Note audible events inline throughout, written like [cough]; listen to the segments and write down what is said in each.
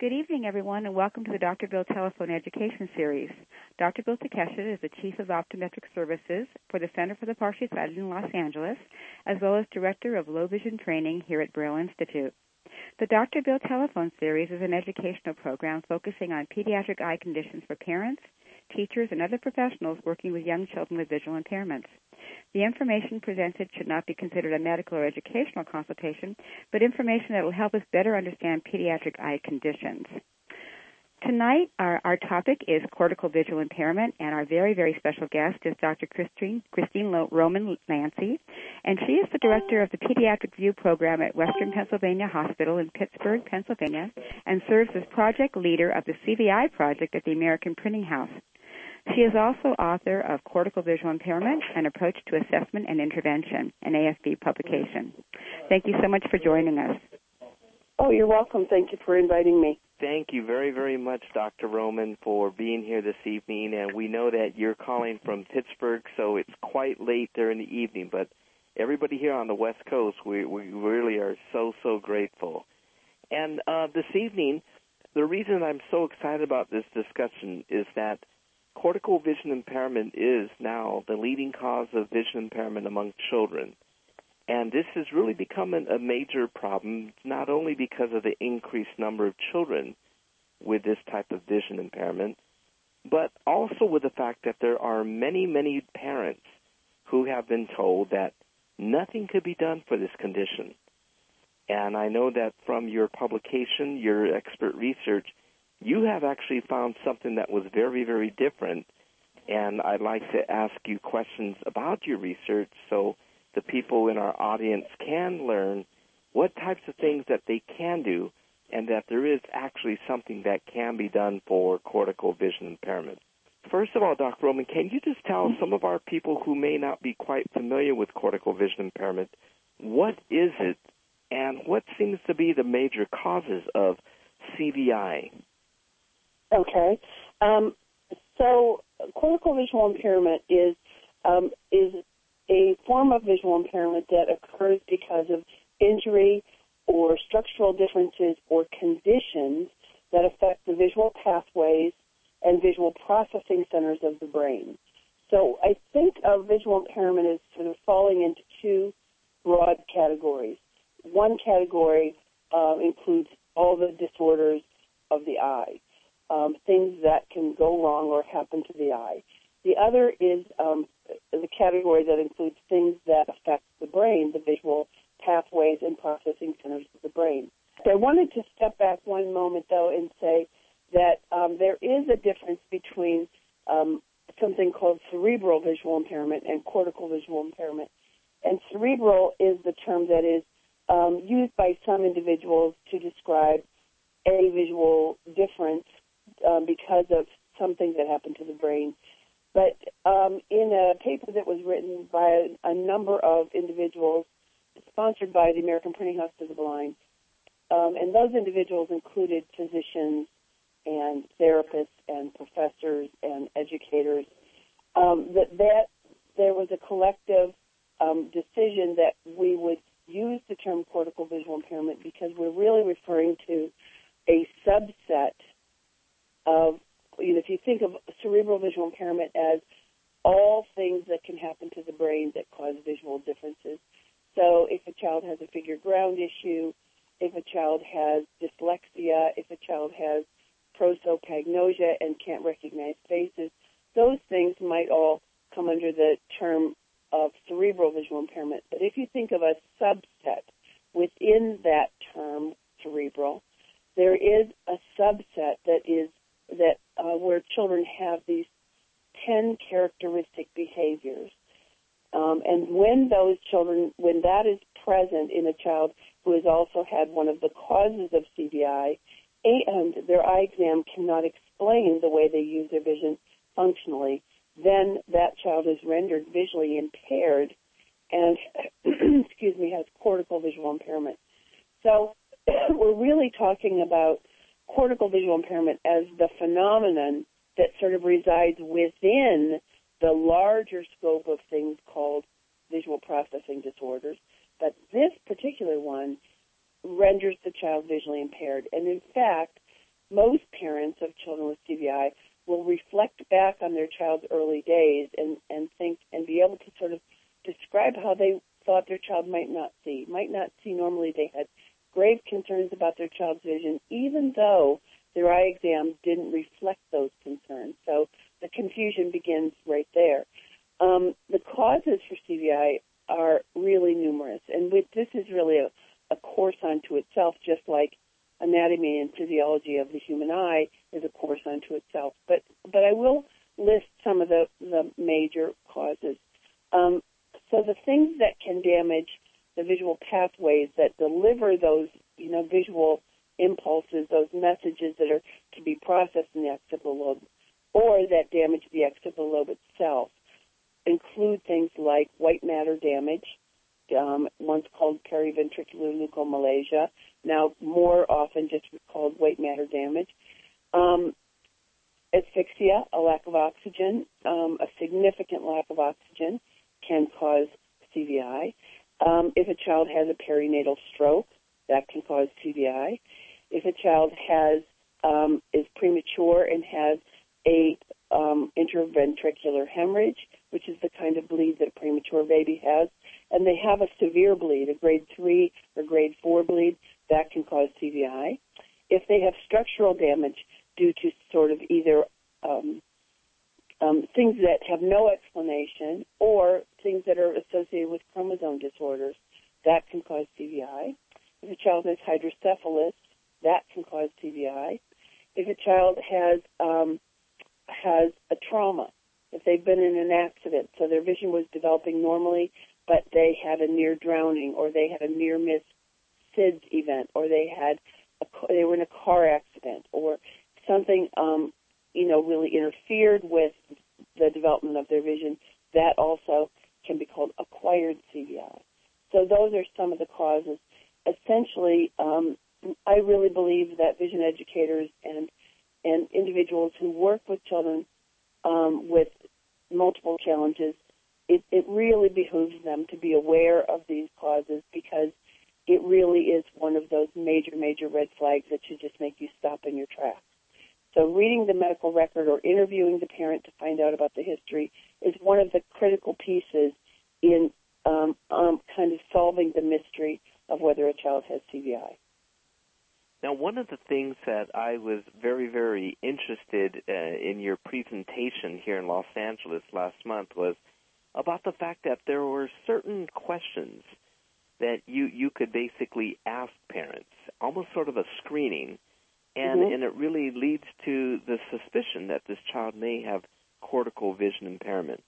Good evening, everyone, and welcome to the Dr. Bill Telephone Education Series. Dr. Bill Takeshita is the Chief of Optometric Services for the Center for the Partially Sighted in Los Angeles, as well as Director of Low Vision Training here at Braille Institute. The Dr. Bill Telephone Series is an educational program focusing on pediatric eye conditions for parents, teachers, and other professionals working with young children with visual impairments. The information presented should not be considered a medical or educational consultation, but information that will help us better understand pediatric eye conditions. Tonight, our, our topic is cortical visual impairment, and our very, very special guest is Dr. Christine, Christine Roman Lantzy, and she is the director of the Pediatric View Program at Western Pennsylvania Hospital in Pittsburgh, Pennsylvania, and serves as project leader of the CVI project at the American Printing House. She is also author of Cortical Visual Impairment An Approach to Assessment and Intervention, an AFB publication. Thank you so much for joining us. Oh, you're welcome. Thank you for inviting me. Thank you very, very much, Dr. Roman, for being here this evening. And we know that you're calling from Pittsburgh, so it's quite late there in the evening. But everybody here on the West Coast, we, we really are so, so grateful. And uh, this evening, the reason I'm so excited about this discussion is that cortical vision impairment is now the leading cause of vision impairment among children. And this has really become a major problem, not only because of the increased number of children with this type of vision impairment, but also with the fact that there are many, many parents who have been told that nothing could be done for this condition. And I know that from your publication, your expert research, you have actually found something that was very, very different. And I'd like to ask you questions about your research so the people in our audience can learn what types of things that they can do and that there is actually something that can be done for cortical vision impairment. First of all, Dr. Roman, can you just tell some of our people who may not be quite familiar with cortical vision impairment, what is it and what seems to be the major causes of CVI? Okay. Um, so cortical visual impairment is um, is a form of visual impairment that occurs because of injury or structural differences or conditions that affect the visual pathways and visual processing centers of the brain. So I think of visual impairment as sort of falling into two broad categories. One category uh, includes all the disorders of the eye um, things that can go wrong or happen to the eye. The other is um, the category that includes things that affect the brain, the visual pathways and processing centers of the brain. So I wanted to step back one moment, though, and say that um, there is a difference between um, something called cerebral visual impairment and cortical visual impairment. And cerebral is the term that is um, used by some individuals to describe a visual difference um, because of something that happened to the brain. But um, in a paper that was written by a, a, number of individuals, sponsored by the American Printing House for the Blind, um, and those individuals included physicians and therapists and professors and educators, um, that, that there was a collective um, decision that we would use the term cortical visual impairment because we're really referring to a subset of, you know, if you think of cerebral visual impairment as all things that can happen to the brain that cause visual differences. So if a child has a figure ground issue, if a child has dyslexia, if a child has prosopagnosia and can't recognize faces, those things might all come under the term of cerebral visual impairment. But if you think of a subset within that term, cerebral, there is a subset that is that uh, where children have these 10 characteristic behaviors. Um, and when those children, when that is present in a child who has also had one of the causes of CVI, and their eye exam cannot explain the way they use their vision functionally, then that child is rendered visually impaired and, [clears throat] excuse me, has cortical visual impairment. So [clears throat] we're really talking about cortical visual impairment as the phenomenon that sort of resides within the larger scope of things called visual processing disorders. But this particular one renders the child visually impaired. And in fact, most parents of children with CVI will reflect back on their child's early days and, and think and be able to sort of describe how they thought their child might not see. Might not see normally. They had grave concerns about their child's vision, even though their eye exam didn't reflect those concerns. So the confusion begins right there. Um, the causes for CVI are really numerous, and with, this is really a, a course unto itself, just like anatomy and physiology of the human eye is a course unto itself. But but I will list some of the, the major causes. Um, so the things that can damage visual pathways that deliver those you know visual impulses, those messages that are to be processed in the occipital lobe, or that damage the occipital lobe itself, include things like white matter damage, um, once called periventricular leukomalacia, now more often just called white matter damage. Um, asphyxia, a lack of oxygen, um, a significant lack of oxygen can cause CVI. Um, if a child has a perinatal stroke, that can cause CVI. If a child has um, is premature and has a um, intraventricular hemorrhage, which is the kind of bleed that a premature baby has, and they have a severe bleed, a grade 3 or grade 4 bleed, that can cause CVI. If they have structural damage due to sort of either um, um, things that have no explanation or things that are associated with chromosome disorders, that can cause CVI. If a child has hydrocephalus, that can cause CVI. If a child has um, has a trauma, if they've been in an accident, so their vision was developing normally, but they had a near drowning, or they had a near miss SIDS event, or they had a, they were in a car accident, or something um, you know really interfered with the development of their vision, that also can be called acquired CVI. So those are some of the causes. Essentially, um, I really believe that vision educators and and individuals who work with children um, with multiple challenges, it, it really behooves them to be aware of these causes because it really is one of those major, major red flags that should just make you stop in your tracks. So reading the medical record or interviewing the parent to find out about the history is one of the critical pieces in um, um, kind of solving the mystery of whether a child has CVI. Now, one of the things that I was very, very interested uh, in your presentation here in Los Angeles last month was about the fact that there were certain questions that you you could basically ask parents, almost sort of a screening, and Mhm. and it really leads to the suspicion that this child may have cortical vision impairment.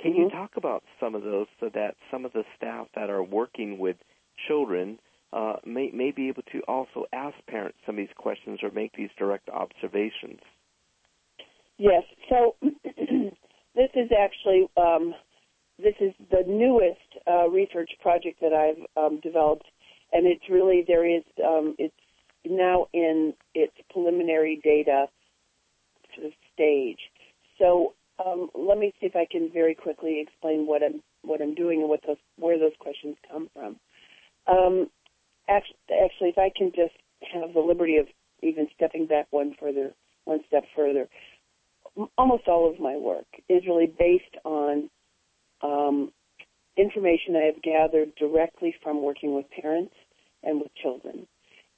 Can you Mhm. talk about some of those so that some of the staff that are working with children uh, may may be able to also ask parents some of these questions or make these direct observations? Yes. So [clears throat] this is actually um, this is the newest uh, research project that I've um, developed, and it's really there is um, it's now in its preliminary data sort of stage. So um, let me see if I can very quickly explain what I'm what I'm doing and what those where those questions come from. Um, actually, actually, if I can just have the liberty of even stepping back one further, one step further, almost all of my work is really based on um, information I have gathered directly from working with parents and with children.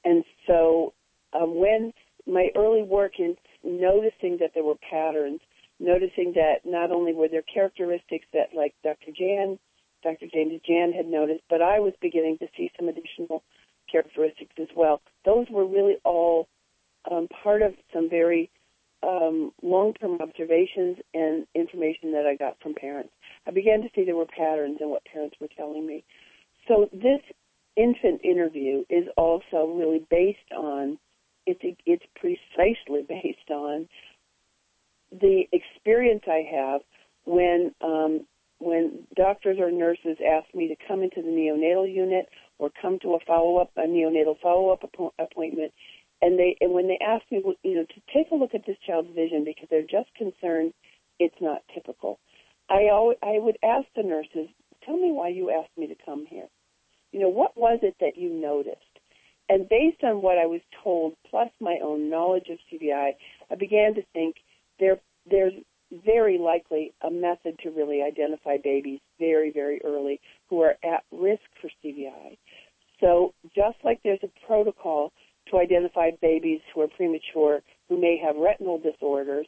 And so um, when my early work in noticing that there were patterns, noticing that not only were there characteristics that like Dr. Jan, Dr. James Jan had noticed, but I was beginning to see some additional characteristics as well. Those were really all um, part of some very um, long-term observations and information that I got from parents. I began to see there were patterns in what parents were telling me. So this infant interview is also really based on it's it's precisely based on the experience I have when um, when doctors or nurses ask me to come into the neonatal unit or come to a follow up a neonatal follow up appo- appointment. And they and when they ask me you know to take a look at this child's vision because they're just concerned it's not typical. I always, i would ask the nurses tell me why you asked me to come here you know what was it that you noticed And based on what I was told, plus my own knowledge of CVI, I began to think there there's very likely a method to really identify babies very, very early who are at risk for CVI. So just like there's a protocol to identify babies who are premature who may have retinal disorders,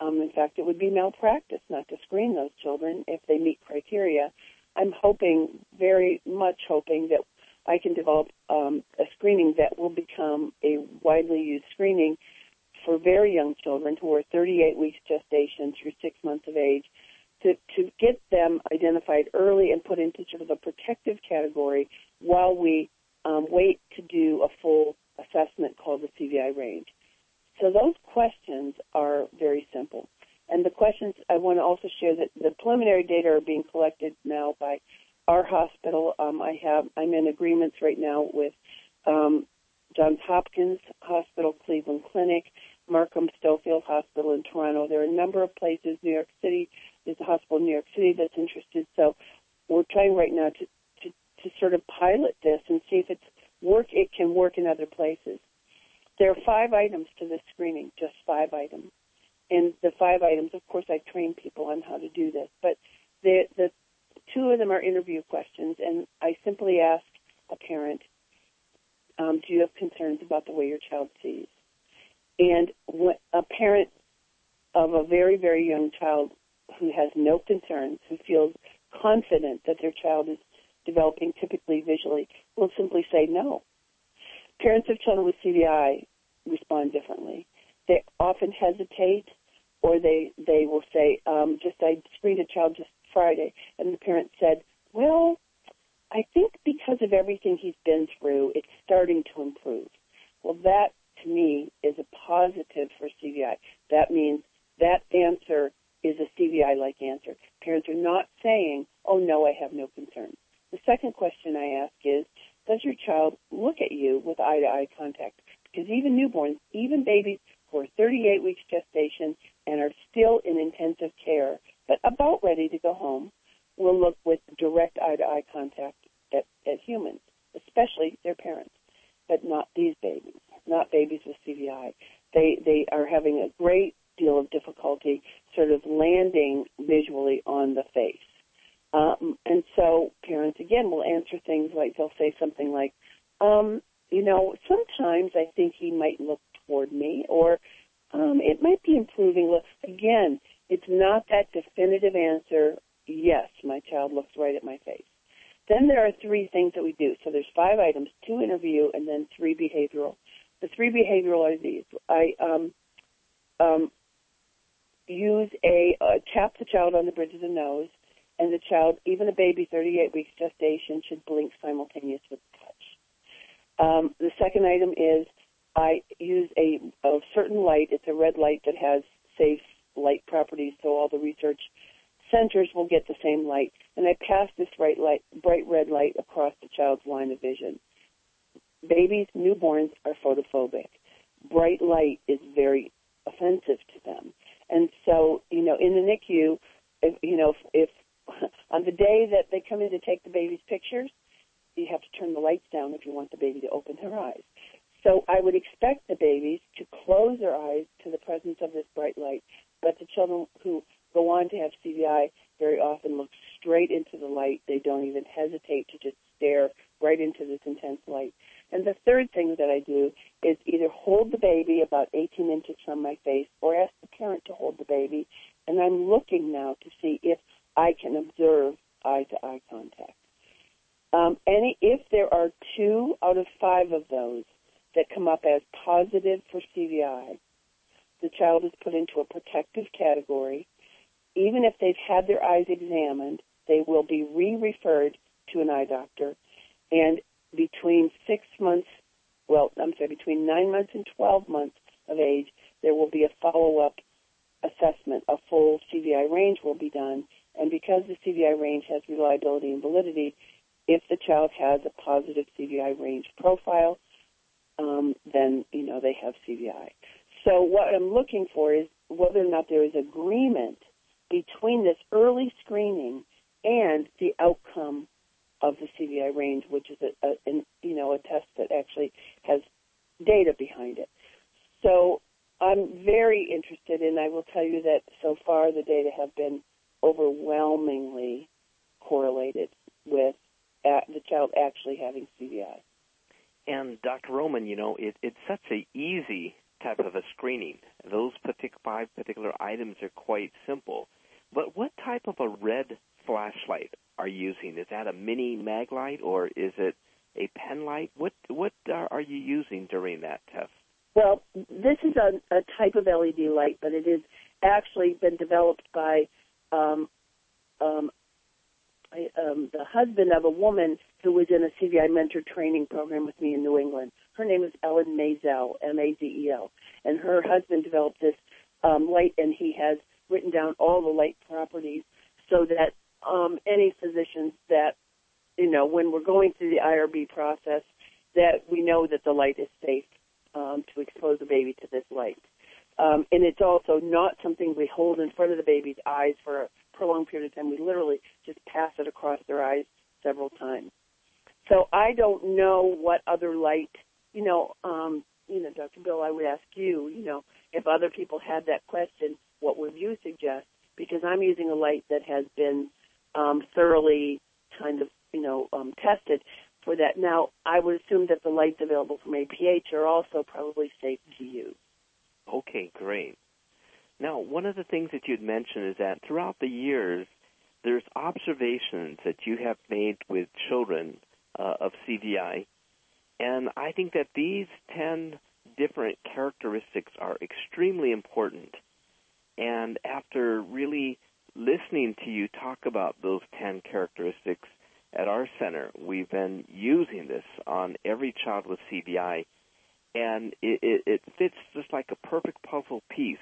um, in fact, it would be malpractice not to screen those children if they meet criteria. I'm hoping, very much hoping, that I can develop um, a screening that will become a widely used screening for very young children who are 38 weeks gestation through six months of age to, to get them identified early and put into sort of a protective category while we um, wait to do a full assessment called the CVI range. So those questions are very simple. And the questions, I want to also share that the preliminary data are being collected now by our hospital. Um, I have, I'm in agreements right now with um, Johns Hopkins Hospital, Cleveland Clinic, Markham Stouffville Hospital in Toronto. There are a number of places. New York City there's a hospital in New York City that's interested. So we're trying right now to, to, to sort of pilot this and see if it's work. It can work in other places. There are five items to this screening, just five items. And the five items, of course, I train people on how to do this, but the, the two of them are interview questions, and I simply ask a parent, um, do you have concerns about the way your child sees? And a parent of a very, very young child who has no concerns, who feels confident that their child is developing typically visually, will simply say no. Parents of children with CVI respond differently. They often hesitate, or they they will say, um, "Just I screened a child just Friday," and the parent said, "Well, I think because of everything he's been through, it's starting to improve." Well, that to me is a positive for CVI. That means that answer is a CVI-like answer. Parents are not saying, "Oh no, I have no concerns." The second question I ask is, does your child look at you with eye-to-eye contact? Because even newborns, even babies are 38 weeks gestation and are still in intensive care, but about ready to go home, will look with direct eye-to-eye contact at, at humans, especially their parents, but not these babies, not babies with CVI. They they are having a great deal of difficulty sort of landing visually on the face. Um, and so parents again will answer things like they'll say something like, um, you know, sometimes I think he might look toward me, or um, it might be improving. Again, it's not that definitive answer. Yes, my child looks right at my face. Then there are three things that we do. So there's five items: two interview, and then three behavioral. The three behavioral are these. I um, um, use a uh, tap the child on the bridge of the nose, and the child, even a baby 38 weeks gestation, should blink simultaneous with the touch. Um, the second item is I use a, a certain light. It's a red light that has safe light properties, so all the research centers will get the same light. And I pass this bright light, bright red light across the child's line of vision. Babies, newborns are photophobic. Bright light is very offensive to them. And so, you know, in the NICU, if, you know, if, if [laughs] on the day that they come in to take the baby's pictures, you have to turn the lights down if you want the baby to open their eyes. So I would expect the babies to close their eyes to the presence of this bright light, but the children who go on to have CVI very often look straight into the light. They don't even hesitate to just stare right into this intense light. And the third thing that I do is either hold the baby about 18 inches from my face or ask the parent to hold the baby. And I'm looking now to see if I can observe eye to eye contact. Um, any, if there are two out of five of those that come up as positive for CVI, the child is put into a protective category. Even if they've had their eyes examined, they will be re-referred to an eye doctor. And between six months, well, I'm sorry, between nine months and 12 months of age, there will be a follow-up assessment. A full CVI range will be done. And because the CVI range has reliability and validity, if the child has a positive CVI range profile, um, then, you know, they have CVI. So what I'm looking for is whether or not there is agreement between this early screening and the outcome of the CVI range, which is a, a an, you know a test that actually has data behind it. So I'm very interested, and I will tell you that so far the data have been overwhelmingly correlated with the child actually having CVI. And Dr. Roman, you know, it, it's such a easy type of a screening. Those partic- five particular items are quite simple. But what type of a red flashlight are you using? Is that a mini mag light or is it a pen light? What what are you using during that test? Well, this is a, a type of LED light, but it has actually been developed by um, um, um, the husband of a woman who was in a CVI mentor training program with me in New England. Her name is Ellen Mazel, M-A-Z-E-L, and her husband developed this um, light, and he has written down all the light properties so that um, any physicians that you know when we're going through the IRB process that we know that the light is safe um, to expose the baby to this light. Um, and it's also not something we hold in front of the baby's eyes for prolonged period of time. We literally just pass it across their eyes several times. So I don't know what other light, you know, um, you know, Dr. Bill, I would ask you, you know, if other people had that question, what would you suggest? Because I'm using a light that has been um, thoroughly kind of, you know, um, tested for that. Now, I would assume that the lights available from APH are also probably safe to use. Okay, great. Now, one of the things that you'd mentioned is that throughout the years, there's observations that you have made with children uh, of CVI, and I think that these 10 different characteristics are extremely important. And after really listening to you talk about those 10 characteristics at our center, we've been using this on every child with CVI and it, it, it fits just like a perfect puzzle piece.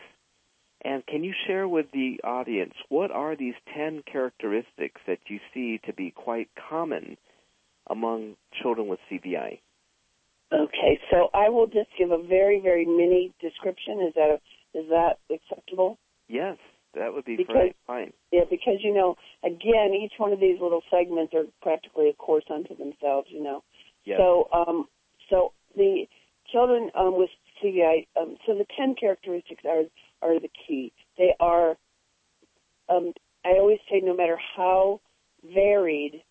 And can you share with the audience what are these 10 characteristics that you see to be quite common among children with CVI? Okay, so I will just give a very, very mini description. Is that a, is that acceptable? Yes, that would be because, fine. Yeah, because you know, again, each one of these little segments are practically a course unto themselves. You know, yes. so um, so the children um, with CVI, um, so the 10 characteristics are, are the key. They are, um, I always say, no matter how varied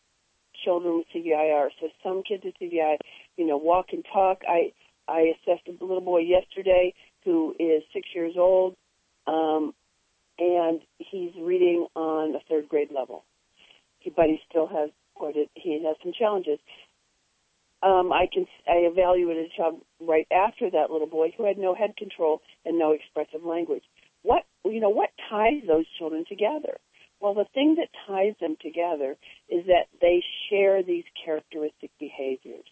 children with CVI are. So some kids with CVI, you know, walk and talk. I, I assessed a little boy yesterday who is six years old, um, and he's reading on a third grade level. He, but he still has he has some challenges um, I can I evaluated a child right after that little boy who had no head control and no expressive language. What you know, what ties those children together? Well, the thing that ties them together is that they share these characteristic behaviors.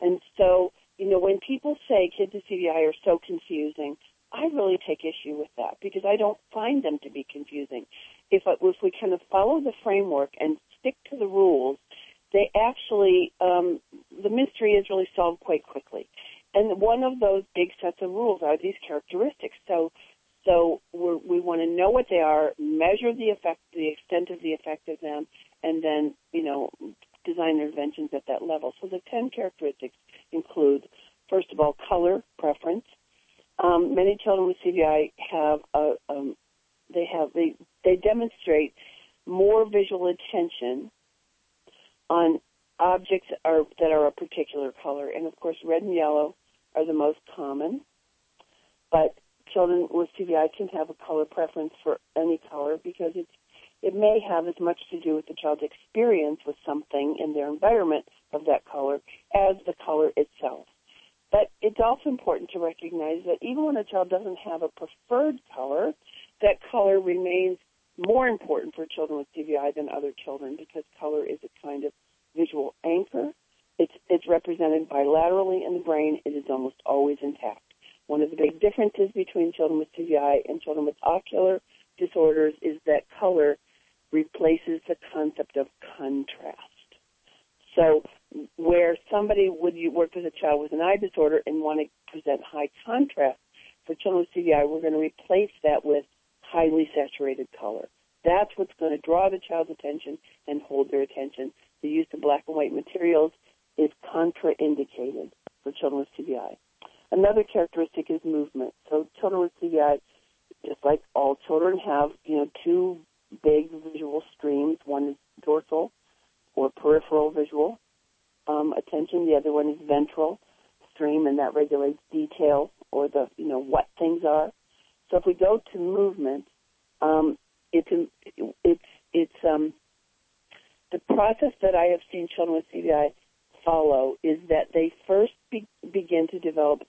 And so, you know, when people say kids with CVI are so confusing, I really take issue with that because I don't find them to be confusing. If if we kind of follow the framework and stick to the rules they actually um, the mystery is really solved quite quickly. And one of those big sets of rules are these characteristics. So so we want to know what they are, measure the effect, the extent of the effect of them, and then you know design interventions at that level. So the ten characteristics include, first of all, color preference. Um, many children with CVI have a, um, they have they they demonstrate more visual attention on objects are, that are a particular color. And of course, red and yellow are the most common. But children with CVI can have a color preference for any color because it's, it may have as much to do with the child's experience with something in their environment of that color as the color itself. But it's also important to recognize that even when a child doesn't have a preferred color, that color remains more important for children with CVI than other children because color is a kind of visual anchor. It's, it's represented bilaterally in the brain. It is almost always intact. One of the big differences between children with CVI and children with ocular disorders is that color replaces the concept of contrast. So where somebody would work with a child with an eye disorder and want to present high contrast for children with CVI, we're going to replace that with highly saturated color. That's what's going to draw the child's attention and hold their attention. The use of black and white materials is contraindicated. for children with CVI. Another characteristic is movement. So children with CVI, just like all children, have you know two big visual streams. One is dorsal or peripheral visual um, attention. The other one is ventral stream, and that regulates detail or the you know what things are. So if we go to movement, um, it's it's it's um, the process that I have seen children with CVI follow is that they first be, begin to develop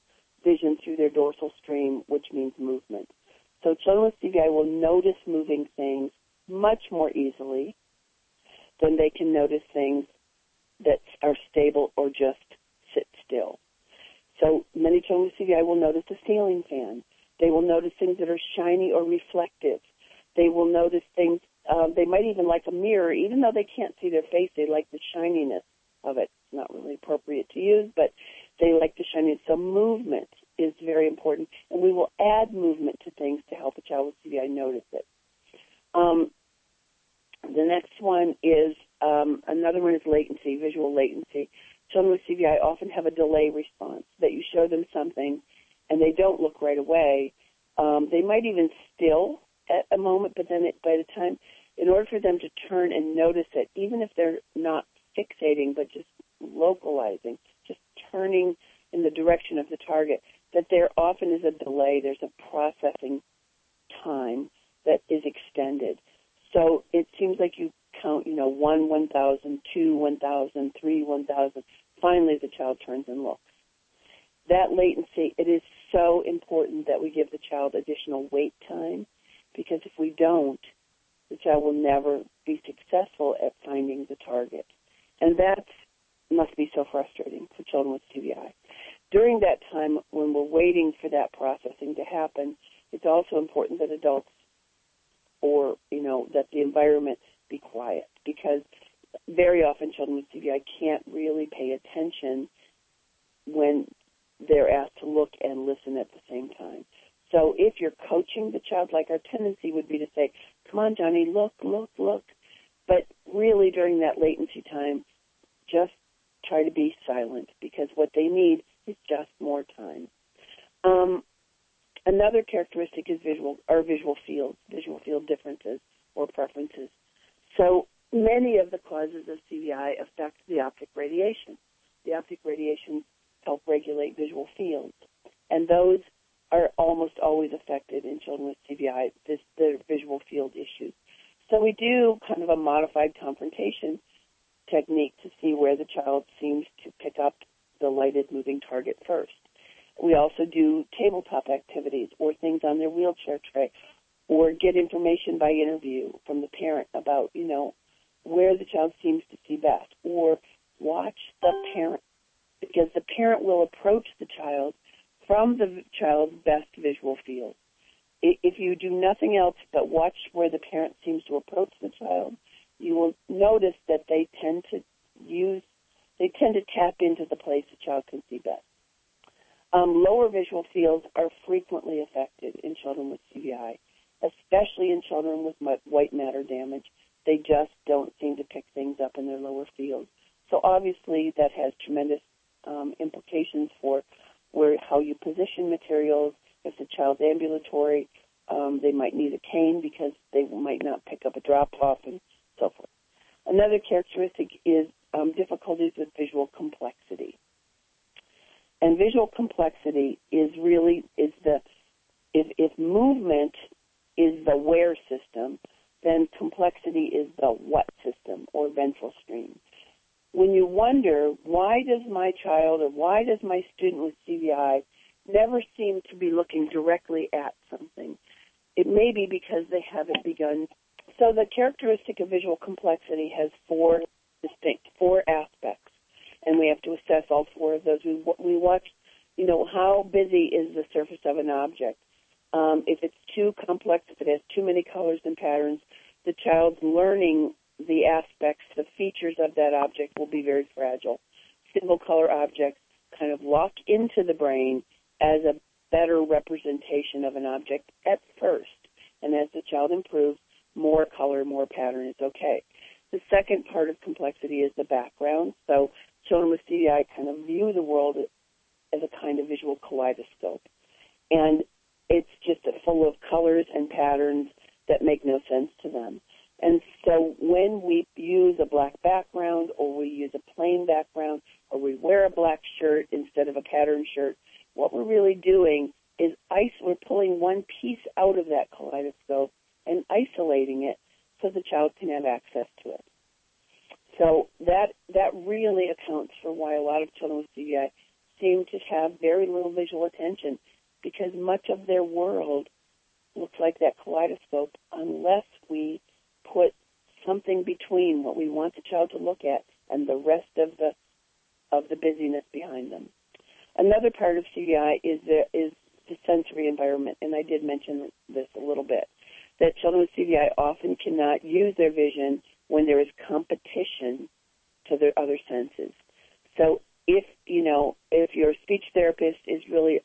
vision through their dorsal stream, which means movement. So children with CVI will notice moving things much more easily than they can notice things that are stable or just sit still. So many children with CVI will notice a ceiling fan. They will notice things that are shiny or reflective. They will notice things, uh, they might even like a mirror, even though they can't see their face, they like the shininess of it. It's not really appropriate to use, but they like the shininess. So movement is very important, and we will add movement to things to help a child with CVI notice it. Um, the next one is um, another one is latency, visual latency. Children with CVI often have a delay response that you show them something and they don't look right away. Um, they might even still at a moment, but then it, by the time, in order for them to turn and notice it, even if they're not fixating but just localizing, just turning in the direction of the target, that there often is a delay. There's a processing time that is extended. So it seems like you count, you know, one, one thousand, two, one thousand, three, one thousand. Finally, the child turns and looks. That latency, it is so important that we give the child additional wait time because if we don't, the child will never be successful at finding the target. And that must be so frustrating for children with CVI. During that time, when we're waiting for that processing to happen, it's also important that adults or, you know, that the environment be quiet because very often children with CVI can't really pay attention when they're asked to look and listen at the same time. So if you're coaching the child, like our tendency would be to say, come on, Johnny, look, look, look. But really during that latency time, just try to be silent because what they need is just more time. Um, another characteristic is visual, or visual fields, visual field differences or preferences. So many of the causes of CVI affect the optic radiation. The optic radiation help regulate visual fields, and those are almost always affected in children with CVI, this, the visual field issues. So we do kind of a modified confrontation technique to see where the child seems to pick up the lighted moving target first. We also do tabletop activities or things on their wheelchair tray or get information by interview from the parent about, you know, where the child seems to see best or watch the parent because the parent will approach the child from the child's best visual field. If you do nothing else but watch where the parent seems to approach the child, you will notice that they tend to use, they tend to tap into the place the child can see best. Um, lower visual fields are frequently affected in children with CVI especially in children with white matter damage. They just don't seem to pick things up in their lower fields. So obviously that has tremendous um, implications for where how you position materials. If the child's ambulatory, um, they might need a cane because they might not pick up a drop off and so forth. Another characteristic is um, difficulties with visual complexity. And visual complexity is really is the if, if movement is the where system, then complexity is the what system or ventral stream. When you wonder why does my child or why does my student with CVI never seem to be looking directly at something, it may be because they haven't begun. So the characteristic of visual complexity has four distinct, four aspects, and we have to assess all four of those. We, we watch, you know, how busy is the surface of an object? Um, if it's too complex, if it has too many colors and patterns, the child's learning the aspects, the features of that object will be very fragile. Single color objects kind of lock into the brain as a better representation of an object at first. And as the child improves, more color, more pattern is okay. The second part of complexity is the background. So children with CVI kind of view the world as a kind of visual kaleidoscope. And it's just full of colors and patterns that make no sense to them. And so when we use a black background or we use a plain background or we wear a black shirt instead of a pattern shirt, what we're really doing is ice, we're pulling one piece out of that kaleidoscope and isolating it so the child can have access to it. So that, that really accounts for why a lot of children with CVI seem to have very little visual attention because much of their world looks like that kaleidoscope unless we put something between what we want the child to look at and the rest of the of the busyness behind them. Another part of CVI is the, is the sensory environment, and I did mention this a little bit. That children with CVI often cannot use their vision when there is competition to their other senses. So if you know if your speech therapist is really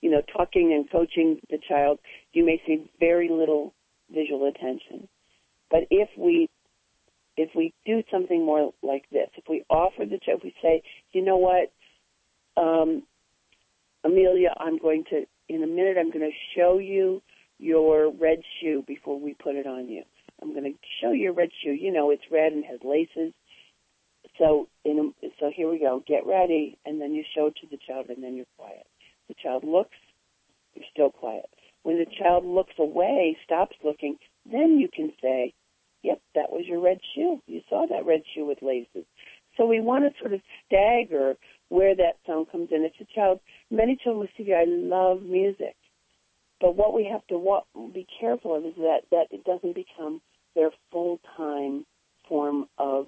you know talking and coaching the child, you may see very little visual attention. But if we if we do something more like this, if we offer the child, we say, you know what, um, Amelia, I'm going to in a minute. I'm going to show you your red shoe before we put it on you. I'm going to show you your red shoe. You know, it's red and has laces. So, in a, so here we go. Get ready, and then you show it to the child, and then you're quiet. The child looks, you're still quiet. When the child looks away, stops looking, then you can say, yep, that was your red shoe. You saw that red shoe with laces. So we want to sort of stagger where that sound comes in. If a child, many children with CVI love music, but what we have to be careful of is that, that it doesn't become their full-time form of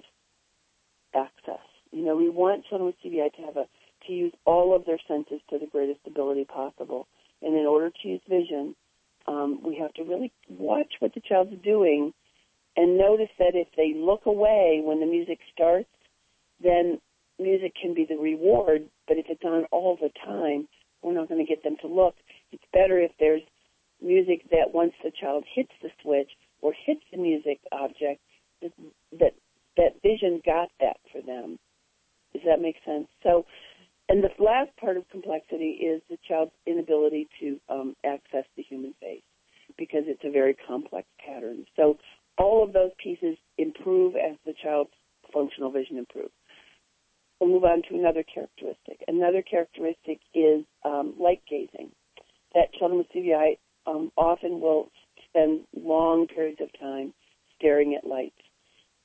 access. You know, we want children with CVI to have a, to use all of their senses to the greatest ability possible. And in order to use vision, um, we have to really watch what the child's doing and notice that if they look away when the music starts, then music can be the reward, but if it's on all the time, we're not going to get them to look. It's better if there's music that once the child hits the switch or hits the music object, that that, vision got that for them. Does that make sense? So, and the last part of complexity is the child's inability to um, access the human face because it's a very complex pattern. So all of those pieces improve as the child's functional vision improves. We'll move on to another characteristic. Another characteristic is um, light gazing. That children with CVI um, often will spend long periods of time staring at lights.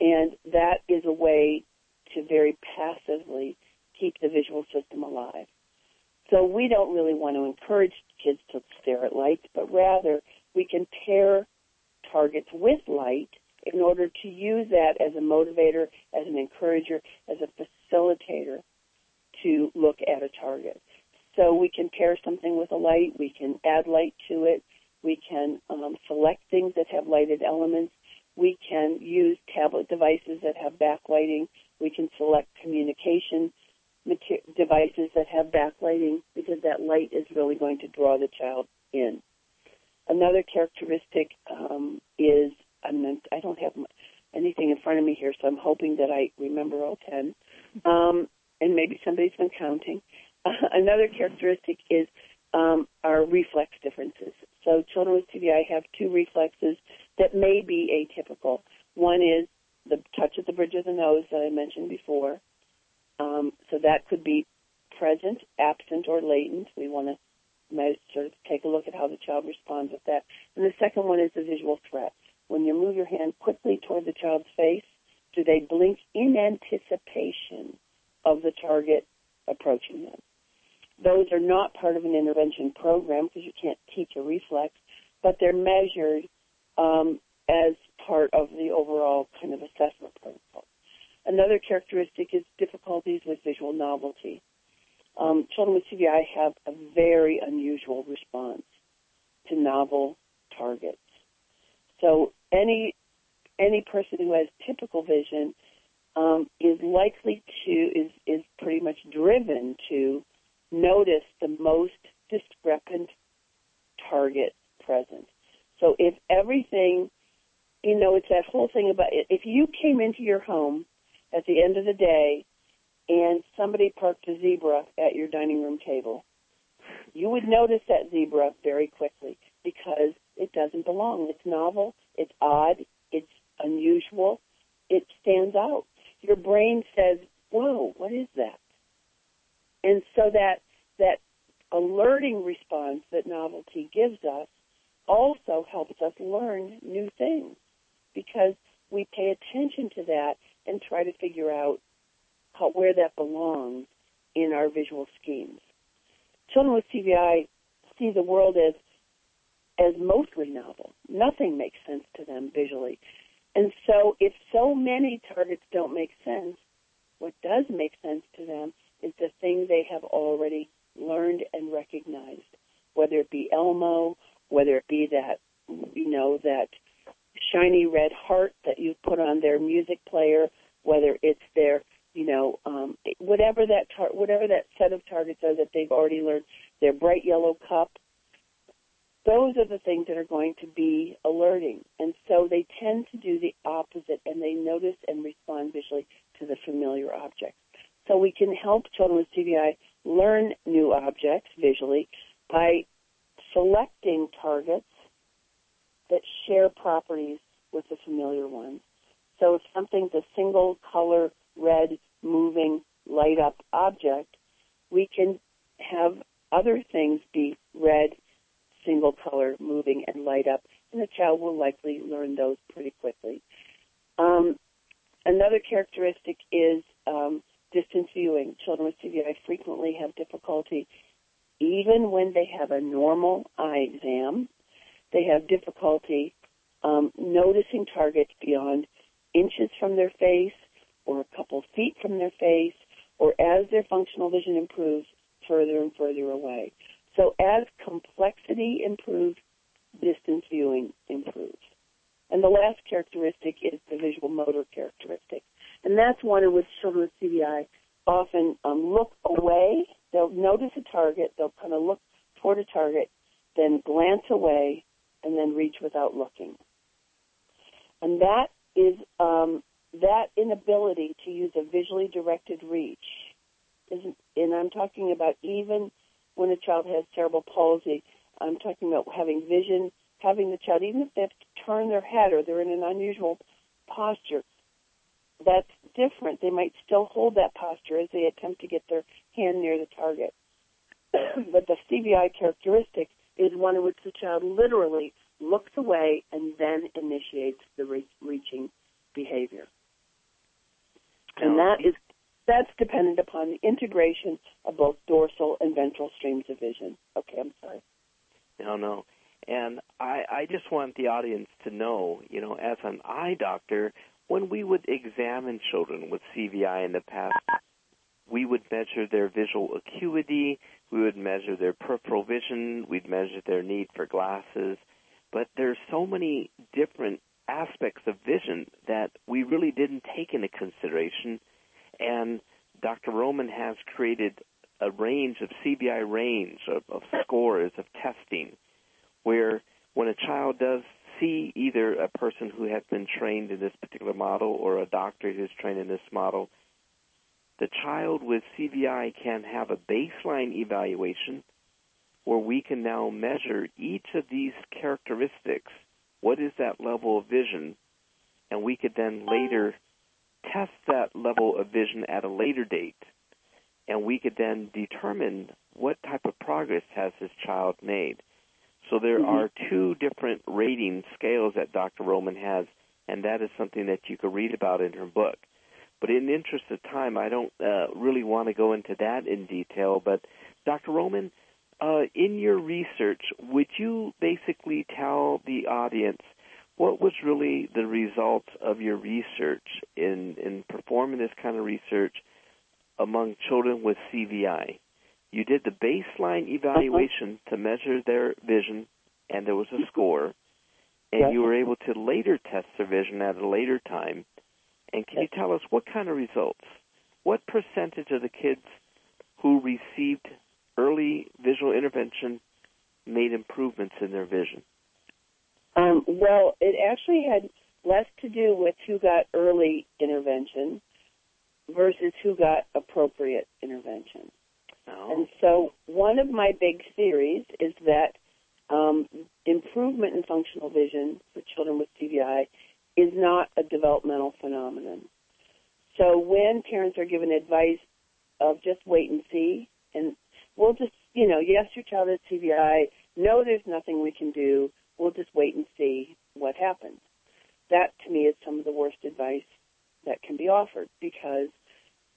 And that is a way to very passively keep the visual system alive. So we don't really want to encourage kids to stare at lights, but rather we can pair targets with light in order to use that as a motivator, as an encourager, as a facilitator to look at a target. So we can pair something with a light, we can add light to it, we can um, select things that have lighted elements, we can use tablet devices that have backlighting, we can select communication devices that have backlighting because that light is really going to draw the child in. Another characteristic um, is I'm I don't have anything in front of me here, so I'm hoping that I remember all ten. Um, and maybe somebody's been counting. [laughs] Another characteristic is um, our reflex differences. So children with CVI have two reflexes that may be atypical. One is the touch at the bridge of the nose that I mentioned before. Um, so that could be present, absent, or latent. We want to sort of take a look at how the child responds with that. And the second one is the visual threat. When you move your hand quickly toward the child's face, do they blink in anticipation of the target approaching them? Those are not part of an intervention program because you can't teach a reflex, but they're measured um, as part of the overall kind of assessment protocol. Another characteristic is difficulties with visual novelty. Um, children with CVI have a very unusual response to novel targets. So any any person who has typical vision um, is likely to is is pretty much driven to notice the most discrepant target present. So if everything, you know, it's that whole thing about if you came into your home at the end of the day and somebody parked a zebra at your dining room table, you would notice that zebra very quickly because it doesn't belong. It's novel, it's odd, it's unusual, it stands out. Your brain says, "Whoa, what is that?" And so that that alerting response that novelty gives us also helps us learn new things because we pay attention to that and try to figure out where that belongs in our visual schemes. Children with CVI see the world as as mostly novel. Nothing makes sense to them visually. And so if so many targets don't make sense, what does make sense to them is the thing they have already learned and recognized, whether it be Elmo, whether it be that, you know, that shiny red heart that you put on their music player, whether it's their you know, um, whatever that tar- whatever that set of targets are that they've already learned, their bright yellow cup. Those are the things that are going to be alerting, and so they tend to do the opposite, and they notice and respond visually to the familiar objects. So we can help children with CVI learn new objects visually by selecting targets that share properties with the familiar ones. So if something's a single color red moving light up object, we can have other things be red, single color, moving, and light up, and the child will likely learn those pretty quickly. Um, another characteristic is um, distance viewing. Children with CVI frequently have difficulty, even when they have a normal eye exam, they have difficulty um, noticing targets beyond inches from their face or a couple feet from their face, or as their functional vision improves, further and further away. So as complexity improves, distance viewing improves. And the last characteristic is the visual motor characteristic. And that's one in which children with CVI often um, look away. They'll notice a target. They'll kind of look toward a target, then glance away, and then reach without looking. And that is um, that inability to use a visually directed reach isn't, and I'm talking about even when a child has cerebral palsy, I'm talking about having vision, having the child, even if they have to turn their head or they're in an unusual posture, that's different. They might still hold that posture as they attempt to get their hand near the target. [clears throat] but the CVI characteristic is one in which the child literally looks away and then initiates the re- reaching behavior. And that is that's dependent upon the integration of both dorsal and ventral streams of vision. Okay, I'm sorry. No, no. And I, I just want the audience to know, you know, as an eye doctor, when we would examine children with CVI in the past, we would measure their visual acuity, we would measure their peripheral vision, we'd measure their need for glasses. But there's so many different aspects of vision that we really didn't take into consideration. And Dr. Roman has created a range of CVI range of, of scores of testing where when a child does see either a person who has been trained in this particular model or a doctor who's trained in this model, the child with CVI can have a baseline evaluation where we can now measure each of these characteristics what is that level of vision? And we could then later test that level of vision at a later date. And we could then determine what type of progress has this child made. So there mm-hmm. are two different rating scales that Dr. Roman has, and that is something that you could read about in her book. But in the interest of time, I don't uh, really want to go into that in detail. But Dr. Roman, uh, in your research, would you basically tell the audience what was really the result of your research in, in performing this kind of research among children with CVI? You did the baseline evaluation to measure their vision, and there was a score, and yes. you were able to later test their vision at a later time. And can you tell us what kind of results? What percentage of the kids who received early visual intervention made improvements in their vision? Um, well, it actually had less to do with who got early intervention versus who got appropriate intervention. Oh. And so one of my big theories is that um, improvement in functional vision for children with CVI is not a developmental phenomenon. So when parents are given advice of just wait and see, and we'll just, you know, yes, your child has CVI, no, there's nothing we can do, we'll just wait and see what happens. That to me is some of the worst advice that can be offered because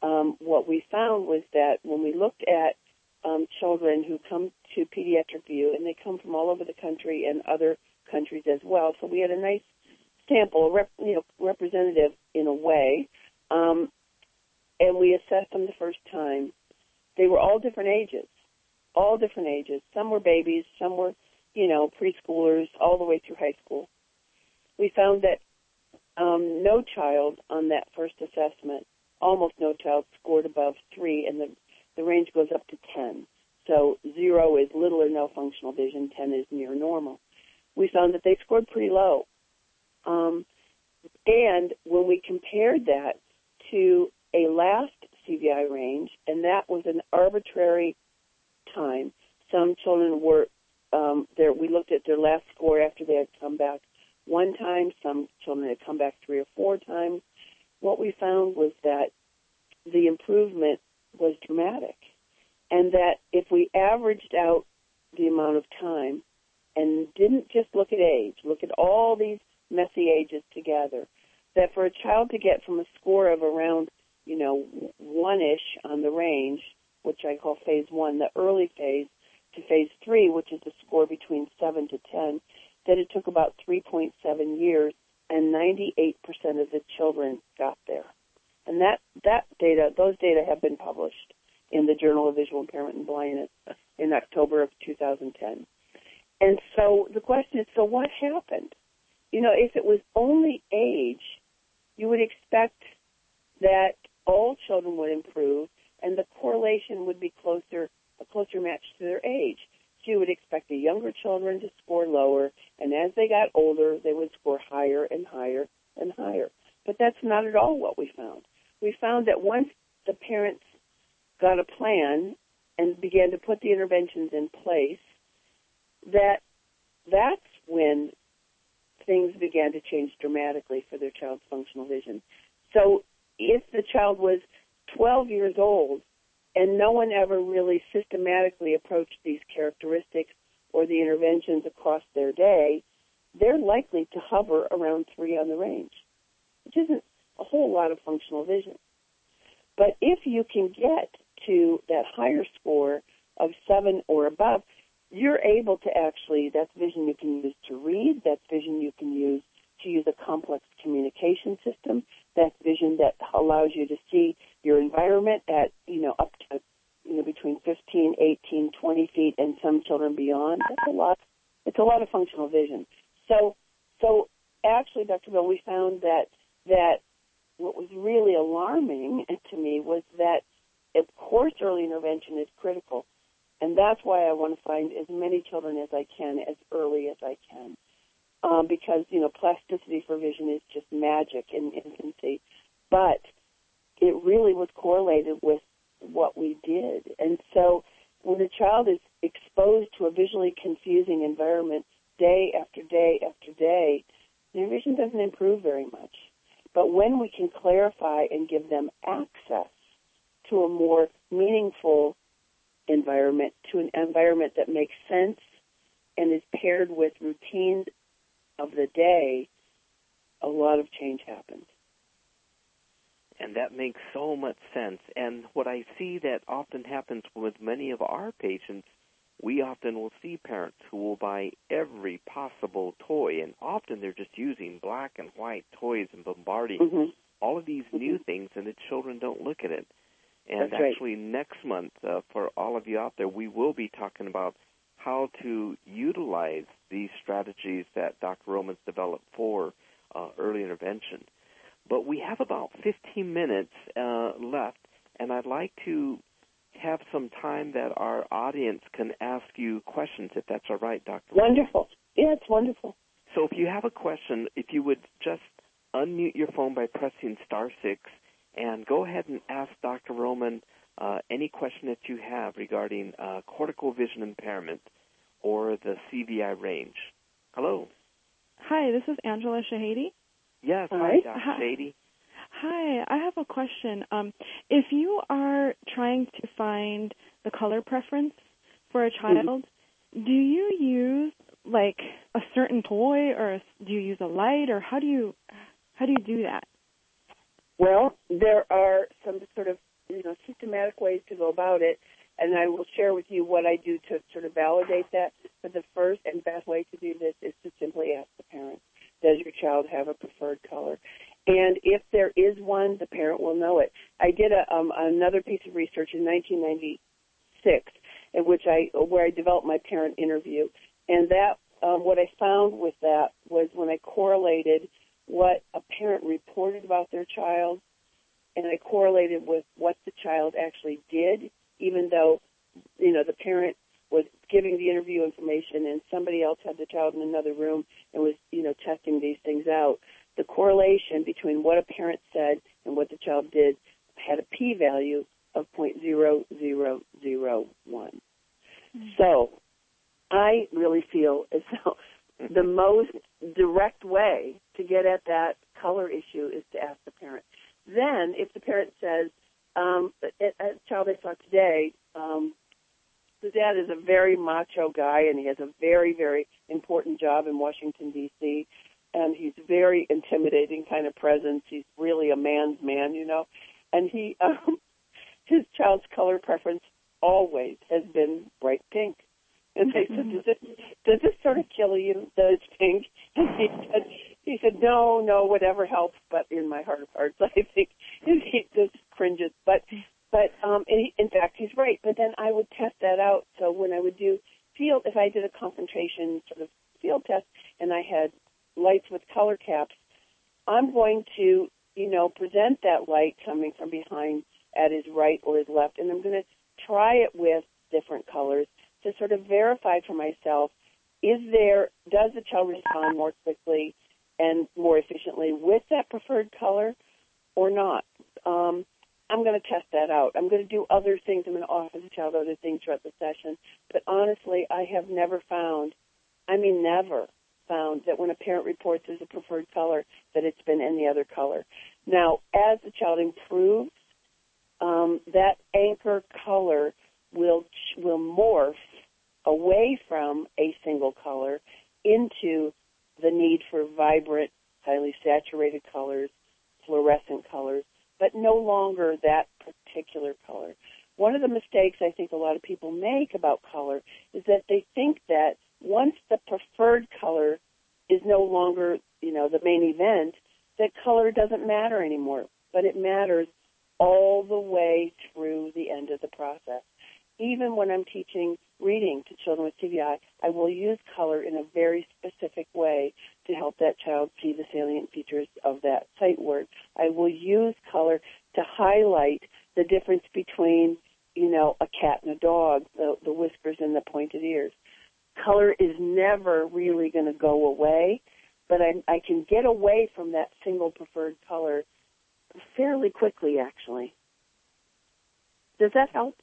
um, what we found was that when we looked at um, children who come to pediatric view, and they come from all over the country and other countries as well, so we had a nice sample, rep, you know, representative in a way, um, and we assessed them the first time. They were all different ages, all different ages. Some were babies, some were, you know, preschoolers, all the way through high school. We found that um, no child on that first assessment almost no child scored above three, and the, the range goes up to 10. So zero is little or no functional vision, 10 is near normal. We found that they scored pretty low. Um, and when we compared that to a last CVI range, and that was an arbitrary time, some children were um, there. We looked at their last score after they had come back one time. Some children had come back three or four times what we found was that the improvement was dramatic. And that if we averaged out the amount of time and didn't just look at age, look at all these messy ages together, that for a child to get from a score of around, you know, one-ish on the range, which I call phase one, the early phase, to phase three, which is the score between seven to ten, that it took about 3.7 years and 98% of the children got there. And that, that data, those data have been published in the Journal of Visual Impairment and Blindness in October of 2010. And so the question is, so what happened? You know, if it was only age, you would expect that all children would improve and the correlation would be closer, a closer match to their age you would expect the younger children to score lower, and as they got older, they would score higher and higher and higher. But that's not at all what we found. We found that once the parents got a plan and began to put the interventions in place, that that's when things began to change dramatically for their child's functional vision. So if the child was 12 years old and no one ever really systematically approached these characteristics or the interventions across their day, they're likely to hover around three on the range, which isn't a whole lot of functional vision. But if you can get to that higher score of seven or above, you're able to actually, that's vision you can use to read, that's vision you can use to use a complex communication system. That's vision that allows you to see your environment at, you know, up to, you know, between 15, 18, 20 feet and some children beyond. That's a lot. It's a lot of functional vision. So, so actually, Dr. Bill, we found that, that what was really alarming to me was that, of course, early intervention is critical. And that's why I want to find as many children as I can as early as I can um, because you know plasticity for vision is just magic in infancy, but it really was correlated with what we did, and so when a child is exposed to a visually confusing environment day after day after day, their vision doesn't improve very much. But when we can clarify and give them access to a more meaningful environment, to an environment that makes sense and is paired with routines of the day, a lot of change happens. And that makes so much sense. And what I see that often happens with many of our patients, we often will see parents who will buy every possible toy, and often they're just using black and white toys and bombarding mm-hmm. all of these mm-hmm. new things, and the children don't look at it. And That's actually, right. next month, uh, for all of you out there, we will be talking about how to utilize these strategies that Dr. Roman's developed for uh, early intervention. But we have about 15 minutes uh, left, and I'd like to have some time that our audience can ask you questions, if that's all right, Dr. Wonderful. Yeah, it's wonderful. So if you have a question, if you would just unmute your phone by pressing star six, and go ahead and ask Dr. Roman uh, any question that you have regarding uh, cortical vision impairment or the CVI range. Hello. Hi, this is Angela Shahady. Yes, hi, hi Dr. Shahady. Hi, I have a question. Um, if you are trying to find the color preference for a child, mm-hmm. do you use like a certain toy, or do you use a light, or how do you how do you do that? Well, there are some sort of you know systematic ways to go about it, and I will share with you what I do to sort of validate that. But the first and best way to do this is to simply ask the parent, does your child have a preferred color? And if there is one, the parent will know it. I did a, um, another piece of research in 1996 in which I where I developed my parent interview, and that um, what I found with that was when I correlated what a parent reported about their child, and I correlated with what the child actually did, even though you know the parent was giving the interview information and somebody else had the child in another room and was you know testing these things out the correlation between what a parent said and what the child did had a p value of 0.0001 mm-hmm. so i really feel as though the most direct way to get at that color issue is to ask the parent then if the parent says um, a, child I saw today, um, the dad is a very macho guy, and he has a very, very important job in Washington D.C. And he's very intimidating kind of presence. He's really a man's man, you know. And he, [laughs] um, his child's color preference always has been bright pink. And they said, "Does this does this sort of kill you that it's pink?" And [laughs] he said, "He said, no, no, whatever helps." But in my heart of hearts, [laughs] I think he just cringes. But but um, he, in fact, he's right. But then I would test that out. So when I would do field, if I did a concentration sort of field test, and I had lights with color caps, I'm going to, you know, present that light coming from behind at his right or his left, and I'm going to try it with different colors to sort of verify for myself: is there does the child respond more quickly and more efficiently with that preferred color, or not? Um, I'm going to test that out. I'm going to do other things. I'm going to offer the child other things throughout the session. But honestly, I have never found, I mean, never found that when a parent reports as a preferred color, that it's been any other color. Now, as the child improves, um, that anchor color will will morph away from a single color into the need for vibrant, highly saturated colors, fluorescent colors, but no longer that particular color. One of the mistakes I think a lot of people make about color is that they think that once the preferred color is no longer, you know, the main event, that color doesn't matter anymore. But it matters all the way through the end of the process even when I'm teaching reading to children with CVI, I will use color in a very specific way to help that child see the salient features of that sight word. I will use color to highlight the difference between, you know, a cat and a dog, the, the whiskers and the pointed ears. Color is never really going to go away, but I, I can get away from that single preferred color fairly quickly, actually. Does that help?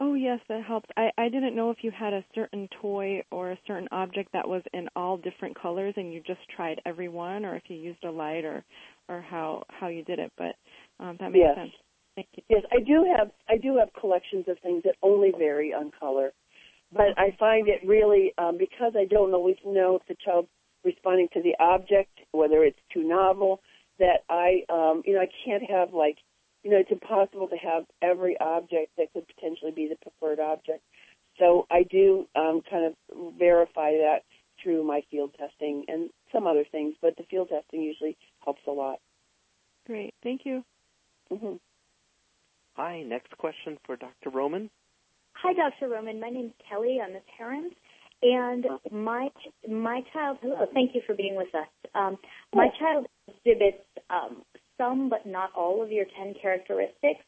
Oh yes, that helps. I I didn't know if you had a certain toy or a certain object that was in all different colors and you just tried every one, or if you used a light, or or how how you did it. But um, that makes yes. sense. Thank you. Yes, I do have I do have collections of things that only vary on color, but I find it really um, because I don't always know if the child's responding to the object, whether it's too novel, that I um, you know I can't have like you know, it's impossible to have every object that could potentially be the preferred object. So I do um, kind of verify that through my field testing and some other things, but the field testing usually helps a lot. Great, thank you. Mm-hmm. Hi, next question for Dr. Roman. Hi, Dr. Roman. My name's Kelly. I'm a parent, and my my child. Hello, thank you for being with us. Um, my child exhibits um, some but not all of your 10 characteristics.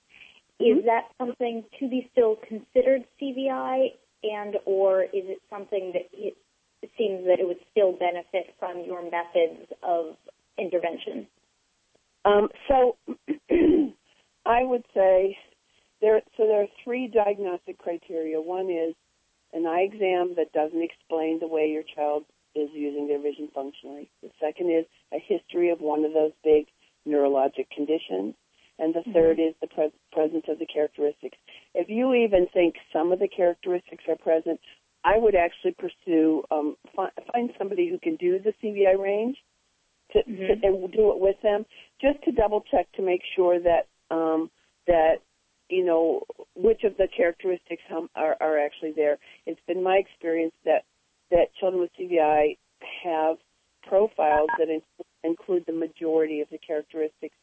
Mm-hmm. Is that something to be still considered CVI and or is it something that it, seems that it would still benefit from your methods of intervention? Um, so [clears throat] I would say there. So there are three diagnostic criteria. One is an eye exam that doesn't explain the way your child is using their vision functionally. The second is a history of one of those big neurologic conditions. And the 3rd mm-hmm. is the pre- presence of the characteristics. If you even think some of the characteristics are present, I would actually pursue um, find, find somebody who can do the CVI range to, mm-hmm. to, and do it with them, just to double check to make sure that um, that you know which of the characteristics are, are actually there. It's been my experience that that children with CVI have profiles that in, include the majority of the characteristics,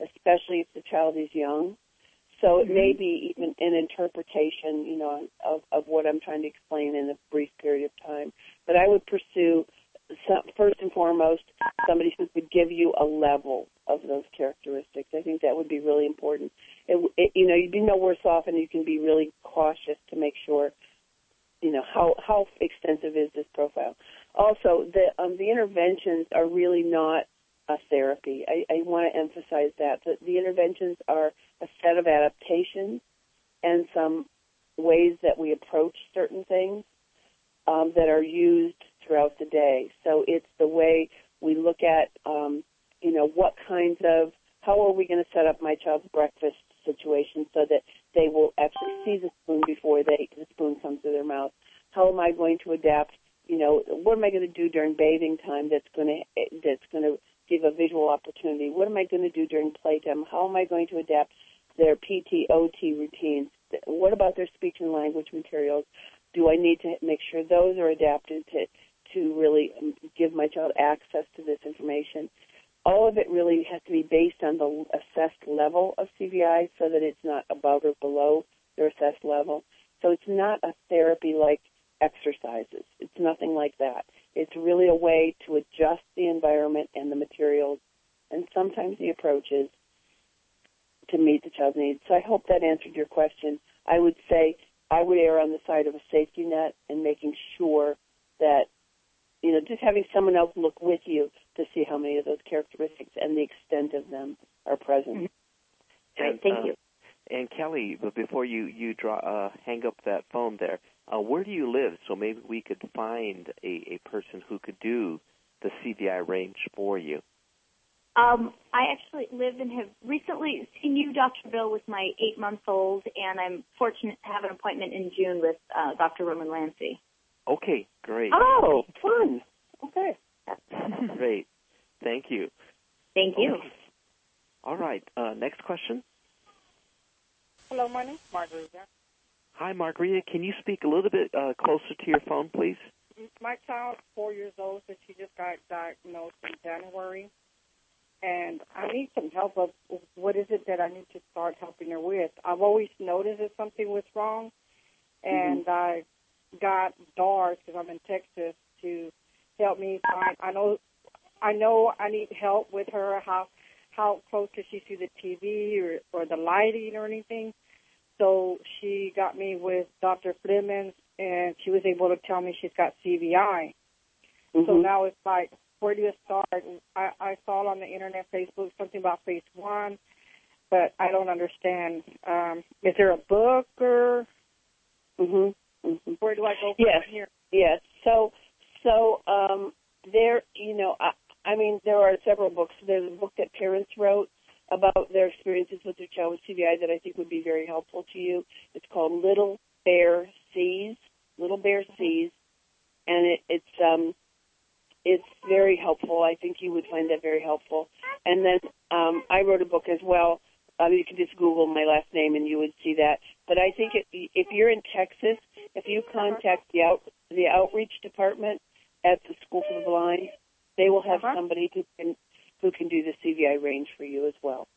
especially if the child is young. So it may mm-hmm. be even an interpretation, you know, of, of what I'm trying to explain in a brief period of time. But I would pursue some, first and foremost somebody who could give you a level of those characteristics. I think that would be really important. It, it, you know, you'd be no worse off, and you can be really cautious to make sure, you know, how how extensive is this profile. Also, the um, the interventions are really not therapy. I, I want to emphasize that. that the interventions are a set of adaptations and some ways that we approach certain things um, that are used throughout the day. So it's the way we look at, um, you know, what kinds of, how are we going to set up my child's breakfast situation so that they will actually see the spoon before they the spoon comes to their mouth? How am I going to adapt? You know, what am I going to do during bathing time that's going to that's going to give a visual opportunity? What am I going to do during playtime? How am I going to adapt their PTOT routines? What about their speech and language materials? Do I need to make sure those are adapted to, to really um, give my child access to this information? All of it really has to be based on the assessed level of CVI so that it's not above or below their assessed level. So it's not a therapy like exercises. It's nothing like that. It's really a way to adjust the environment and the materials and sometimes the approaches to meet the child's needs. So I hope that answered your question. I would say I would err on the side of a safety net and making sure that, you know, just having someone else look with you to see how many of those characteristics and the extent of them are present. Mm-hmm. Right, thank uh, you. And Kelly, before you you draw uh, hang up that phone there, uh, where do you live? So maybe we could find a, a person who could do the CVI range for you. Um, I actually live and have recently seen you, Dr. Bill, with my eight month old, and I'm fortunate to have an appointment in June with uh, Dr. Roman Lantzy. Okay, great. Oh, fun. Okay. [laughs] great. Thank you. Thank you. Okay. All right. Uh, next question. Hello, my name's Margarita. Hi, Margarita. Can you speak a little bit uh, closer to your phone, please? My child's four years old, so she just got diagnosed in January and I need some help of what is it that I need to start helping her with. I've always noticed that something was wrong, and mm-hmm. I got Doris because I'm in Texas to help me find. I know, I know I need help with her. How how close is she to the TV or or the lighting or anything? So she got me with Dr. Flemons, and she was able to tell me she's got CVI. Mm-hmm. So now it's like where do you start? I, I saw on the internet, Facebook, something about phase one, but I don't understand. Um, is there a book or mm-hmm. Mm-hmm. where do I go from yes. here? Yes. So, so um, there, you know, I, I mean, there are several books. There's a book that parents wrote about their experiences with their child with CVI that I think would be very helpful to you. It's called Little Bear Sees. Little Bear mm-hmm. Sees, and it, it's um, it's very helpful. I think you would find that very helpful. And then um, I wrote a book as well. Um, you can just Google my last name and you would see that. But I think if, if you're in Texas, if you contact the out the outreach department at the School for the Blind, they will have uh-huh. somebody who can who can do the CVI range for you as well.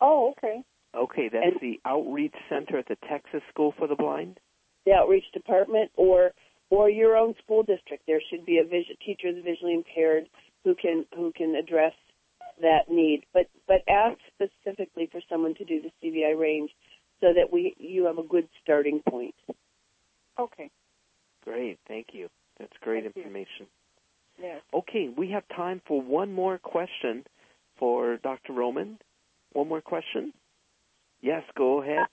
Oh, okay. Okay, that's and, the outreach center at the Texas School for the Blind. The outreach department, or or your own school district. There should be a vision, teacher that's visually impaired who can who can address that need. But but ask specifically for someone to do the CVI range so that we you have a good starting point. Okay. Great, thank you. That's great thank information. You. Yes. Okay, we have time for one more question for Dr. Roman. One more question. Yes, go ahead.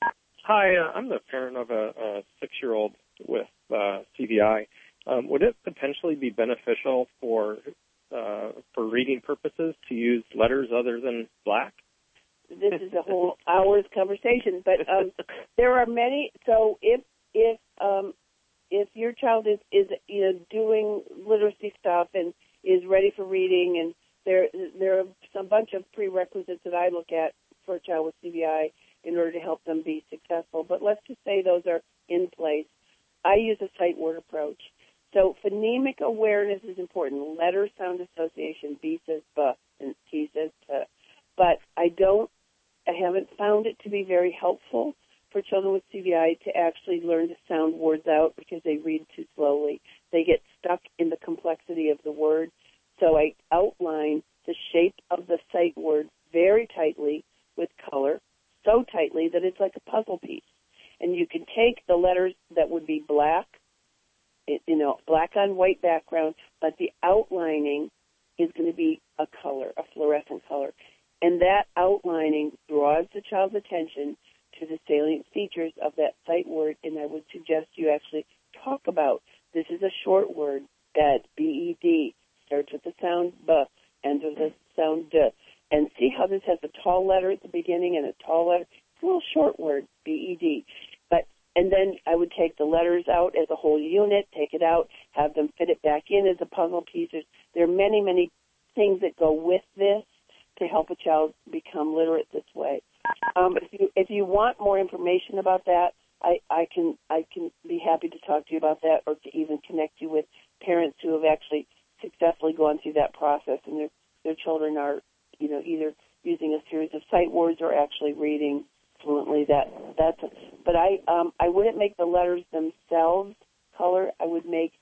Hi, uh, I'm the parent of a, a six-year-old with uh, CVI. Um, would it potentially be beneficial for uh, for reading purposes to use letters other than black? This is a whole hour's conversation, but um, there are many. So if if um, if your child is is you know doing literacy stuff and is ready for reading, and there there are some bunch of prerequisites that I look at for a child with CVI in order to help them be successful. But let's just say those are in place. I use a sight word approach. So phonemic awareness is important. Letter sound association, B says B and T says T. But I don't, I haven't found it to be very helpful for children with CVI to actually learn to sound words out because they read too slowly. They get stuck in the complexity of the word. So I outline the shape of the sight word very tightly with color, so tightly that it's like a puzzle piece. And you can take the letters that would be black, you know, black on white background, but the outlining is going to be a color, a fluorescent color. And that outlining draws the child's attention the salient features of that sight word, and I would suggest you actually talk about this is a short word, bed, B-E-D, starts with the sound B, ends with the sound D. And see how this has a tall letter at the beginning and a tall letter? It's a little short word, B-E-D. But, and then I would take the letters out as a whole unit, take it out, have them fit it back in as a puzzle piece. There are many, many things that go with this to help a child become literate. Um, if you if you want more information about that, I, I can I can be happy to talk to you about that, or to even connect you with parents who have actually successfully gone through that process, and their their children are you know either using a series of sight words or actually reading fluently. That that's. A, but I um, I wouldn't make the letters themselves color. I would make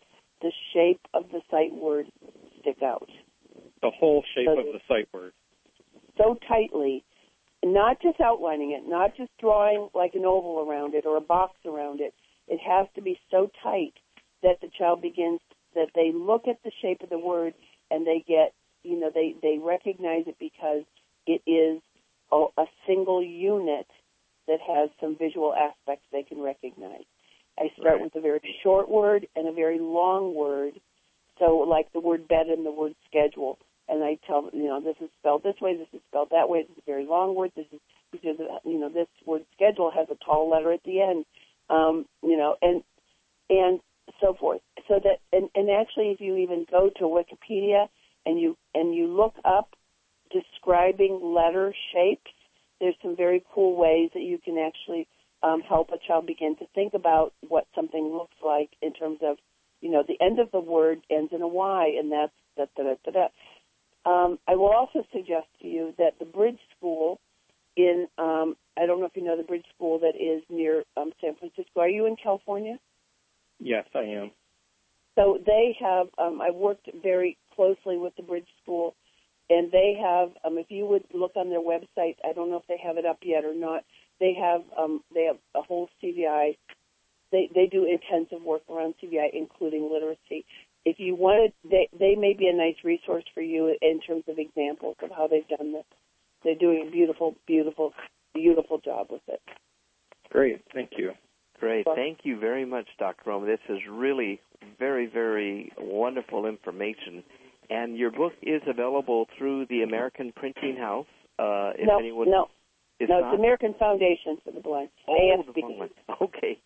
the shape of the sight word stick out. The whole shape so, of the sight word. So tightly not just outlining it, not just drawing like an oval around it or a box around it. It has to be so tight that the child begins that they look at the shape of the word and they get, you know, they they recognize it because it is a, a single unit that has some visual aspects they can recognize. I start right. with a very short word and a very long word. So like the word bed and the word schedule and I tell you know, this is spelled this way, this is spelled that way, this is a very long word, this is because you know this word schedule has a tall letter at the end, um, you know, and and so forth. So that and, and actually, if you even go to Wikipedia and you and you look up describing letter shapes, there's some very cool ways that you can actually um, help a child begin to think about what something looks like in terms of, you know, the end of the word ends in a Y, and that's da da da. da. Um, I will also suggest to you that the Bridge School in, um, I don't know if you know the Bridge School that is near um, San Francisco. Are you in California? Yes, I am. So they have, um, I've worked very closely with the Bridge School, and they have, um, if you would look on their website, I don't know if they have it up yet or not, they have, um, they have a whole CVI they they do intensive work around CVI, including literacy if you wanted, they they may be a nice resource for you in terms of examples of how they've done this. They're doing a beautiful, beautiful, beautiful job with it. Great, thank you. Great, thank you very much, Dr. Roman. This is really very, very wonderful information. And your book is available through the American Printing House. Uh, if no, anyone no, it's no, not? it's American Foundation for the Blind. Oh, AFB. the wrong one. Okay,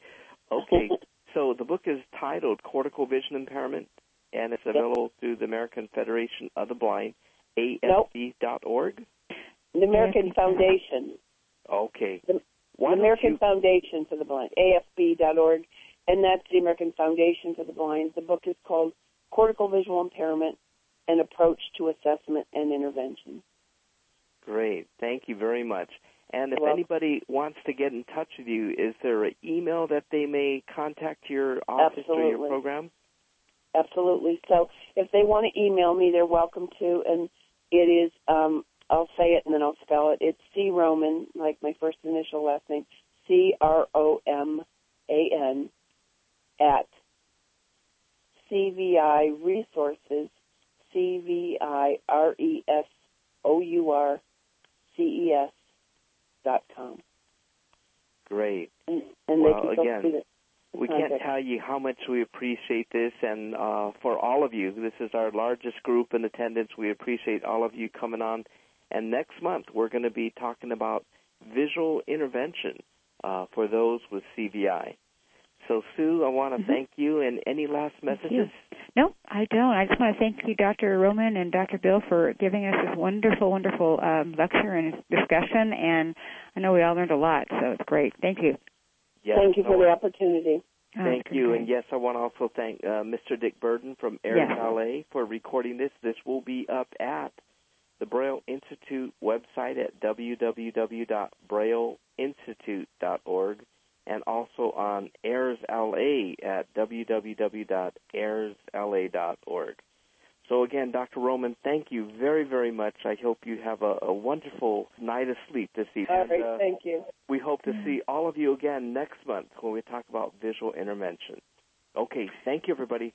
okay. [laughs] so the book is titled Cortical Vision Impairment and it's available through the American Federation of the Blind, AFB.org. The American Foundation. Okay. The, the American you... Foundation for the Blind, AFB.org, and that's the American Foundation for the Blind. The book is called Cortical Visual Impairment An Approach to Assessment and Intervention. Great. Thank you very much. And if You're anybody wants to get in touch with you, is there an email that they may contact your office Absolutely. or your program? Absolutely. So if they want to email me, they're welcome to. And it is, um, I'll say it and then I'll spell it. It's C Roman, like my first initial last name, C R O M A N, at CVI Resources, C V I R E S O U R C E S dot com. Great. And, and Well, they can go again, We can't contact. tell you how much we appreciate this, and uh, for all of you, this is our largest group in attendance. We appreciate all of you coming on. And next month, we're going to be talking about visual intervention uh, for those with CVI. So, Sue, I want to Mhm. thank you. And any last messages? No, I don't. I just want to thank you, Dr. Roman and Dr. Bill, for giving us this wonderful, wonderful um, lecture and discussion. And I know we all learned a lot, so it's great. Thank you. Yes, Thank you no for the opportunity. Thank it's you. great. And yes, I want to also thank uh, Mr. Dick Burden from Airs Yes. LA for recording this. This will be up at the Braille Institute website at www.brailleinstitute.org and also on Airs LA at www.airsla.org. So again, Dr. Roman, thank you very, very much. I hope you have a, a wonderful night of sleep this evening. All right, And, uh, thank you. we hope to see all of you again next month when we talk about visual intervention. Okay, thank you, everybody.